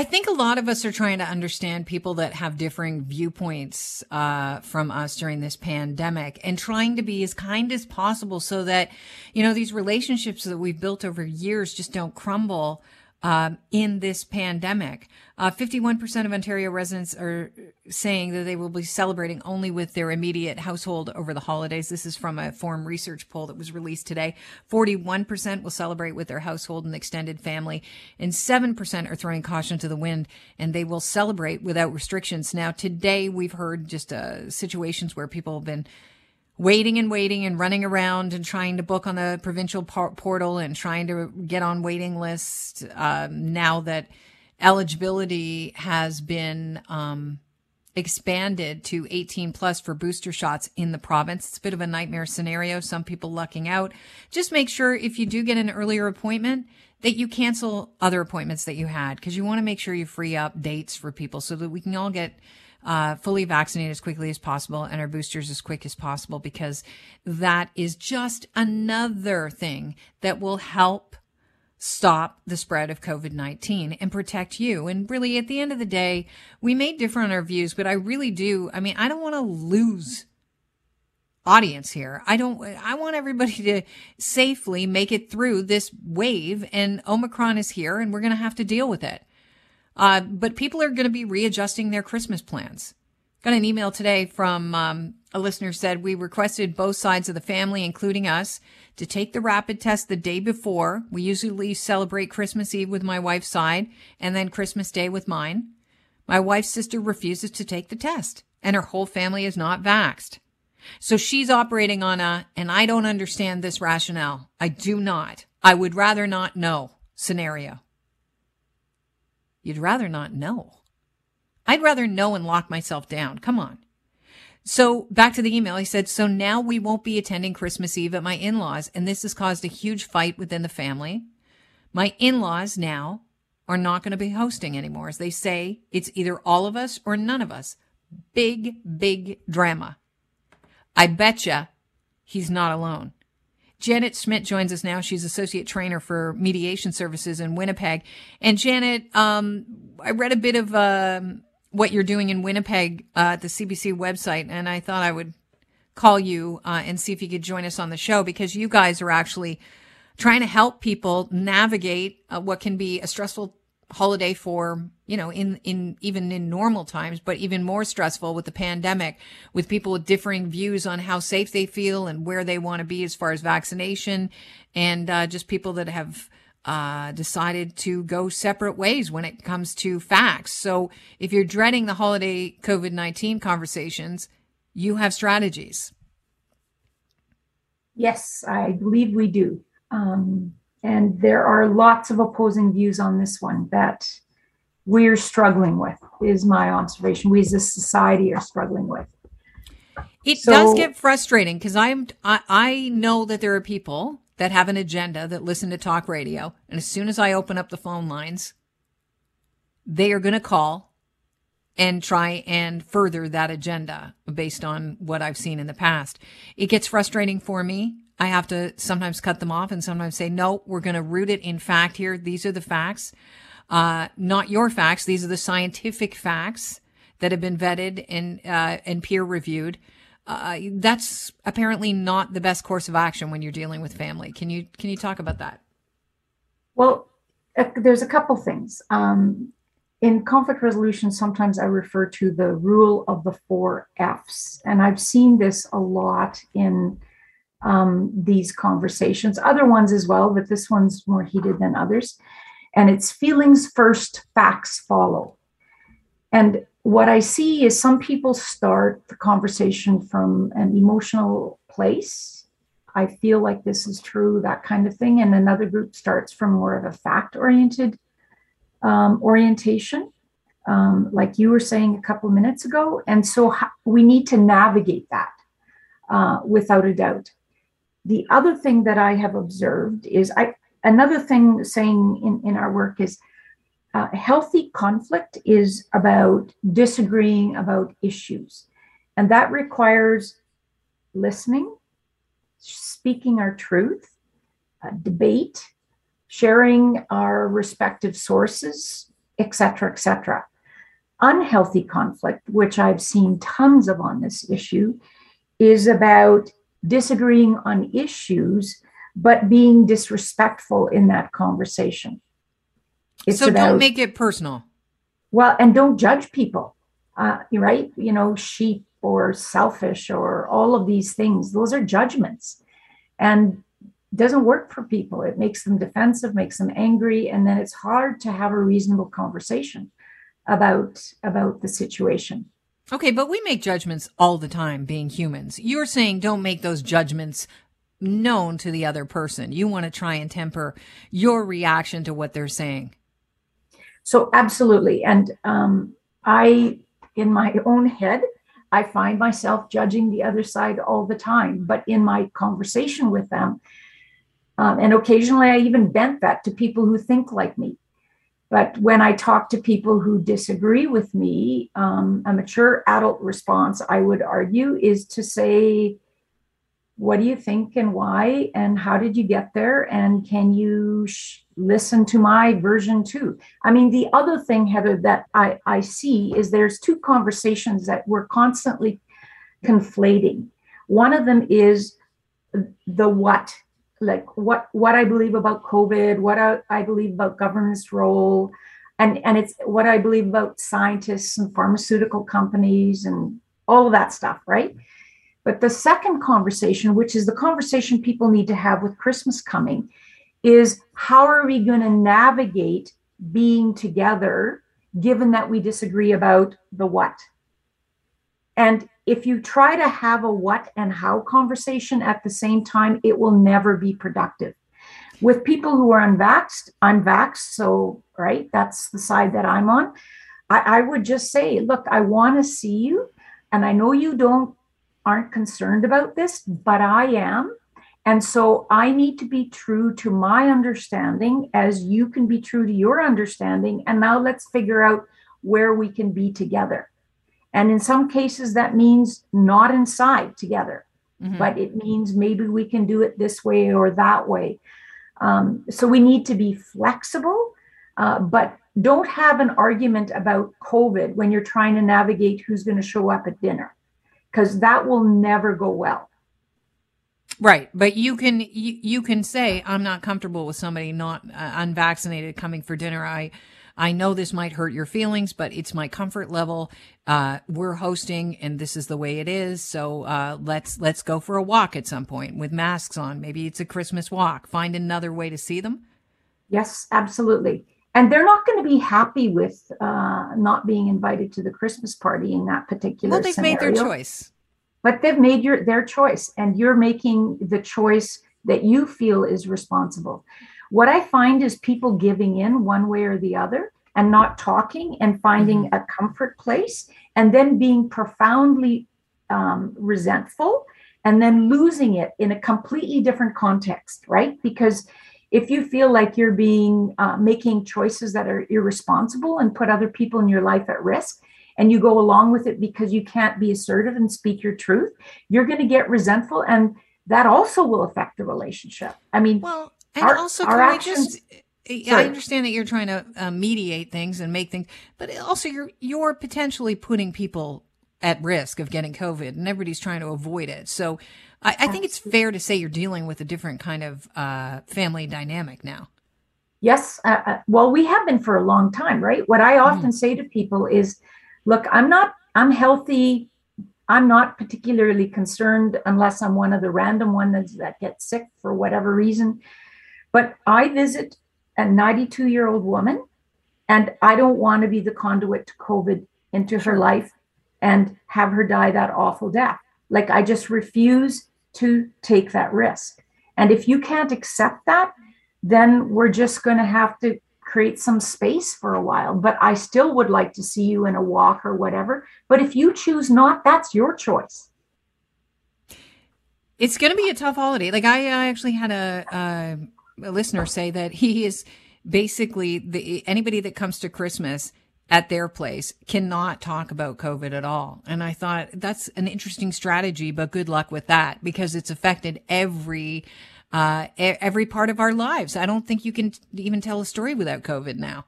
I think a lot of us are trying to understand people that have differing viewpoints uh, from us during this pandemic and trying to be as kind as possible so that, you know, these relationships that we've built over years just don't crumble um, in this pandemic. Uh, 51% of Ontario residents are saying that they will be celebrating only with their immediate household over the holidays. This is from a Forum Research poll that was released today. 41% will celebrate with their household and extended family, and 7% are throwing caution to the wind, and they will celebrate without restrictions. Now, today we've heard just uh, situations where people have been waiting and waiting and running around and trying to book on the provincial por- portal and trying to get on waiting lists um, now that eligibility has been um, expanded to 18 plus for booster shots in the province. It's a bit of a nightmare scenario. Some people lucking out. Just make sure if you do get an earlier appointment that you cancel other appointments that you had because you want to make sure you free up dates for people so that we can all get uh, fully vaccinated as quickly as possible and our boosters as quick as possible because that is just another thing that will help stop the spread of COVID 19 and protect you. And really, at the end of the day, we may differ on our views, but I really do. I mean, I don't want to lose audience here. I don't, I want everybody to safely make it through this wave and Omicron is here and we're going to have to deal with it. Uh, but people are going to be readjusting their Christmas plans. Got an email today from um, a listener said we requested both sides of the family, including us, to take the rapid test the day before. We usually celebrate Christmas Eve with my wife's side and then Christmas Day with mine. My wife's sister refuses to take the test and her whole family is not vaxed. So she's operating on a, and I don't understand this rationale. I do not. I would rather not know scenario. You'd rather not know. I'd rather know and lock myself down. Come on. So back to the email, he said, so now we won't be attending Christmas Eve at my in-laws. And this has caused a huge fight within the family. My in-laws now are not going to be hosting anymore. As they say, it's either all of us or none of us. Big, big drama. I betcha he's not alone. Janet Schmidt joins us now. She's associate trainer for mediation services in Winnipeg. And Janet, um, I read a bit of um, what you're doing in Winnipeg uh, at the CBC website, and I thought I would call you uh, and see if you could join us on the show because you guys are actually trying to help people navigate uh, what can be a stressful holiday for you know in in even in normal times but even more stressful with the pandemic with people with differing views on how safe they feel and where they want to be as far as vaccination and uh, just people that have uh, decided to go separate ways when it comes to facts. So if you're dreading the holiday covid-19 conversations you have strategies. Yes i believe we do. Um, and there are lots of opposing views on this one that we're struggling with, is my observation. We as a society are struggling with. It so, does get frustrating because I'm I, I know that there are people that have an agenda that listen to talk radio, and as soon as I open up the phone lines, they are going to call and try and further that agenda based on what I've seen in the past. It gets frustrating for me I have to sometimes cut them off and sometimes say, no, we're going to root it in fact here. These are the facts, uh, not your facts. These are the scientific facts that have been vetted and, uh, and peer reviewed. Uh, that's apparently not the best course of action when you're dealing with family. Can you, can you talk about that? Well, uh, there's a couple things. Um, in conflict resolution, sometimes I refer to the rule of the four F's. And I've seen this a lot in um, these conversations, other ones as well, but this one's more heated than others. And it's feelings first, facts follow. And what I see is some people start the conversation from an emotional place. I feel like this is true, that kind of thing. And another group starts from more of a fact oriented um, orientation, um, like you were saying a couple of minutes ago. And so we need to navigate that uh, without a doubt the other thing that I have observed is I another thing saying in, in our work is uh, healthy conflict is about disagreeing about issues. And that requires listening, speaking our truth, uh, debate, sharing our respective sources, etc., etc. Unhealthy conflict, which I've seen tons of on this issue, is about disagreeing on issues, but being disrespectful in that conversation. It's so about, don't make it personal. Well, and don't judge people. Uh, right? You know, sheep or selfish or all of these things. Those are judgments, and doesn't work for people. It makes them defensive, makes them angry, and then it's hard to have a reasonable conversation about about the situation. Okay, but we make judgments all the time being humans. You're saying don't make those judgments known to the other person. You want to try and temper your reaction to what they're saying. So, absolutely. And um, I, in my own head, I find myself judging the other side all the time. But in my conversation with them, um, and occasionally I even bent that to people who think like me. But when I talk to people who disagree with me, um, a mature adult response, I would argue, is to say, what do you think and why and how did you get there and can you sh- listen to my version too? I mean the other thing heather that I, I see is there's two conversations that we're constantly conflating. One of them is the what like what what i believe about covid what i, I believe about government's role and and it's what i believe about scientists and pharmaceutical companies and all of that stuff right but the second conversation, which is the conversation people need to have with Christmas coming, is how are we going to navigate being together given that we disagree about the what? And if you try to have a what and how conversation at the same time, it will never be productive. With people who are unvaxxed, unvaxxed, so right, that's the side that I'm on. I, I would just say, look, I want to see you, and I know you don't aren't concerned about this, but I am. And so I need to be true to my understanding as you can be true to your understanding. And now let's figure out where we can be together. And in some cases, that means not inside together, mm-hmm. but it means maybe we can do it this way or that way. Um, so we need to be flexible, uh, but don't have an argument about COVID when you're trying to navigate who's going to show up at dinner because that will never go well. Right, but you can you, you can say I'm not comfortable with somebody not uh, unvaccinated coming for dinner. I I know this might hurt your feelings, but it's my comfort level. Uh, we're hosting, and this is the way it is. So uh, let's let's go for a walk at some point with masks on. Maybe it's a Christmas walk. Find another way to see them. Yes, absolutely and they're not going to be happy with uh, not being invited to the Christmas party in that particular. Well, they've scenario. made their choice, but they've made your their choice, and you're making the choice that you feel is responsible. What I find is people giving in one way or the other and not talking and finding mm-hmm. a comfort place, and then being profoundly um, resentful, and then losing it in a completely different context, right? Because if you feel like you're being uh, making choices that are irresponsible and put other people in your life at risk and you go along with it because you can't be assertive and speak your truth you're going to get resentful and that also will affect the relationship. I mean well and our, also our actions, just I understand that you're trying to uh, mediate things and make things, but also you're you're potentially putting people at risk of getting COVID, and everybody's trying to avoid it. So I, I think it's fair to say you're dealing with a different kind of uh, family dynamic now. Yes. Uh, uh well, we have been for a long time, right? What I often mm say to people is, look, I'm not, I'm healthy. I'm not particularly concerned unless I'm one of the random ones that gets sick for whatever reason. But I visit a 92 year old woman and I don't want to be the conduit to COVID into her life and have her die that awful death. Like I just refuse to take that risk. And if you can't accept that, then we're just going to have to create some space for a while. But I still would like to see you in a walk or whatever. But if you choose not, that's your choice. It's going to be a tough holiday. Like I, I actually had a, a, a listener say that he is basically the anybody that comes to Christmas at their place cannot talk about COVID at all. And I thought that's an interesting strategy, but good luck with that because it's affected every, uh, every part of our lives. I don't think you can even tell a story without COVID now.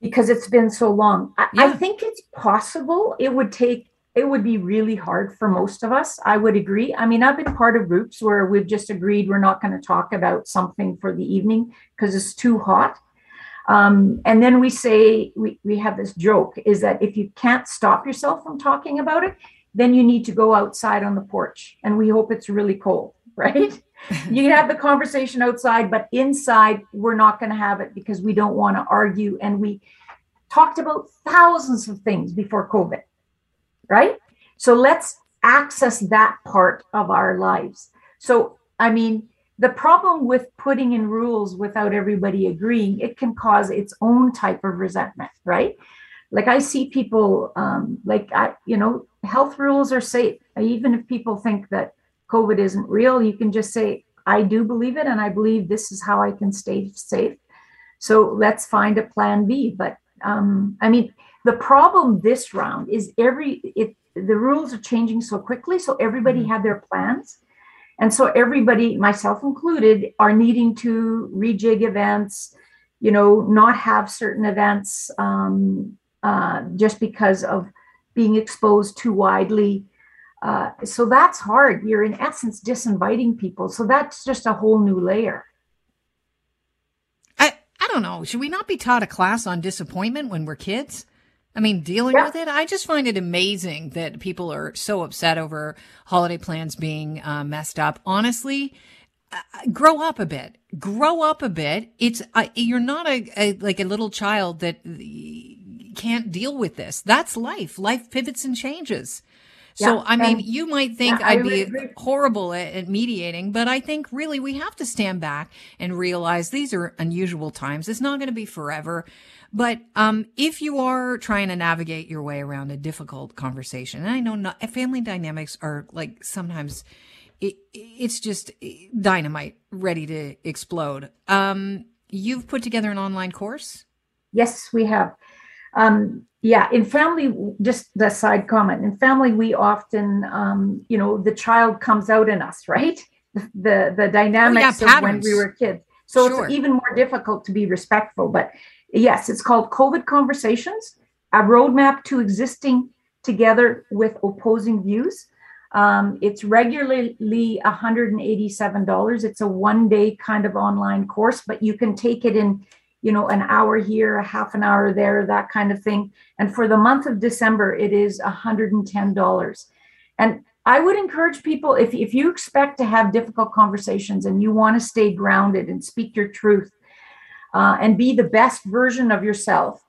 because it's been so long. I, yeah. I think it's possible. It would take it would be really hard for most of us. I would agree. I mean, I've been part of groups where we've just agreed we're not going to talk about something for the evening because it's too hot. Um, and then we say, we, we have this joke is that if you can't stop yourself from talking about it, then you need to go outside on the porch. And we hope it's really cold, right? you can have the conversation outside, but inside, we're not going to have it because we don't want to argue. And we talked about thousands of things before COVID right? So let's access that part of our lives. So, I mean, the problem with putting in rules without everybody agreeing, it can cause its own type of resentment, right? Like I see people, um, like I, you know, health rules are safe. Even if people think that COVID isn't real, you can just say, I do believe it, and I believe this is how I can stay safe. So let's find a plan B. But um, I mean, the problem this round is every it the rules are changing so quickly, so everybody mm-hmm. had their plans. And so everybody, myself included, are needing to rejig events, you know, not have certain events um, uh, just because of being exposed too widely. Uh, so that's hard. You're in essence disinviting people. So that's just a whole new layer. I, I don't know. Should we not be taught a class on disappointment when we're kids? I mean, dealing yeah. with it, I just find it amazing that people are so upset over holiday plans being uh, messed up. Honestly, uh, grow up a bit. Grow up a bit. It's uh, you're not a, a, like a little child that can't deal with this. That's life. Life pivots and changes. So, yeah, I mean, you might think yeah, I'd be agree. horrible at, at, mediating, but I think really we have to stand back and realize these are unusual times. It's not going to be forever. But um, if you are trying to navigate your way around a difficult conversation, and I know not, family dynamics are like sometimes it, it's just dynamite ready to explode. Um, you've put together an online course? Yes, we have. Um, yeah, in family, just the side comment. In family, we often, um, you know, the child comes out in us, right? The the, dynamics oh, yeah, of when we were kids. So sure. it's even more difficult to be respectful. But Yes, it's called COVID Conversations, a roadmap to existing together with opposing views. Um, it's regularly $187. It's a one day kind of online course, but you can take it in, you know, an hour here, a half an hour there, that kind of thing. And for the month of December, it is $110. And I would encourage people if, if you expect to have difficult conversations and you want to stay grounded and speak your truth, uh, and be the best version of yourself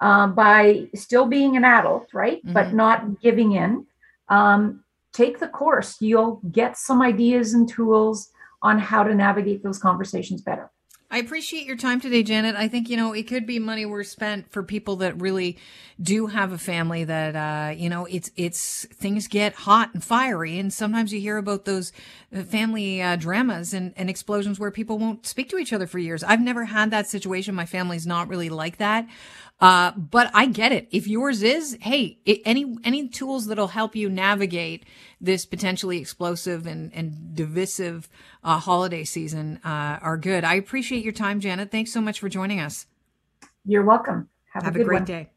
uh, by still being an adult, right? Mm-hmm. But not giving in. Um, take the course. You'll get some ideas and tools on how to navigate those conversations better. I appreciate your time today, Janet. I think, you know, it could be money we're spent for people that really do have a family that, uh, you know, it's, it's, things get hot and fiery. And sometimes you hear about those uh, family uh, dramas and, and explosions where people won't speak to each other for years. I've never had that situation. My family's not really like that. Uh, but I get it. If yours is, hey, it, any any tools that'll help you navigate this potentially explosive and and divisive uh, holiday season uh, are good. I appreciate your time, Janet. Thanks so much for joining us. You're welcome. Have, Have a, a great one. day.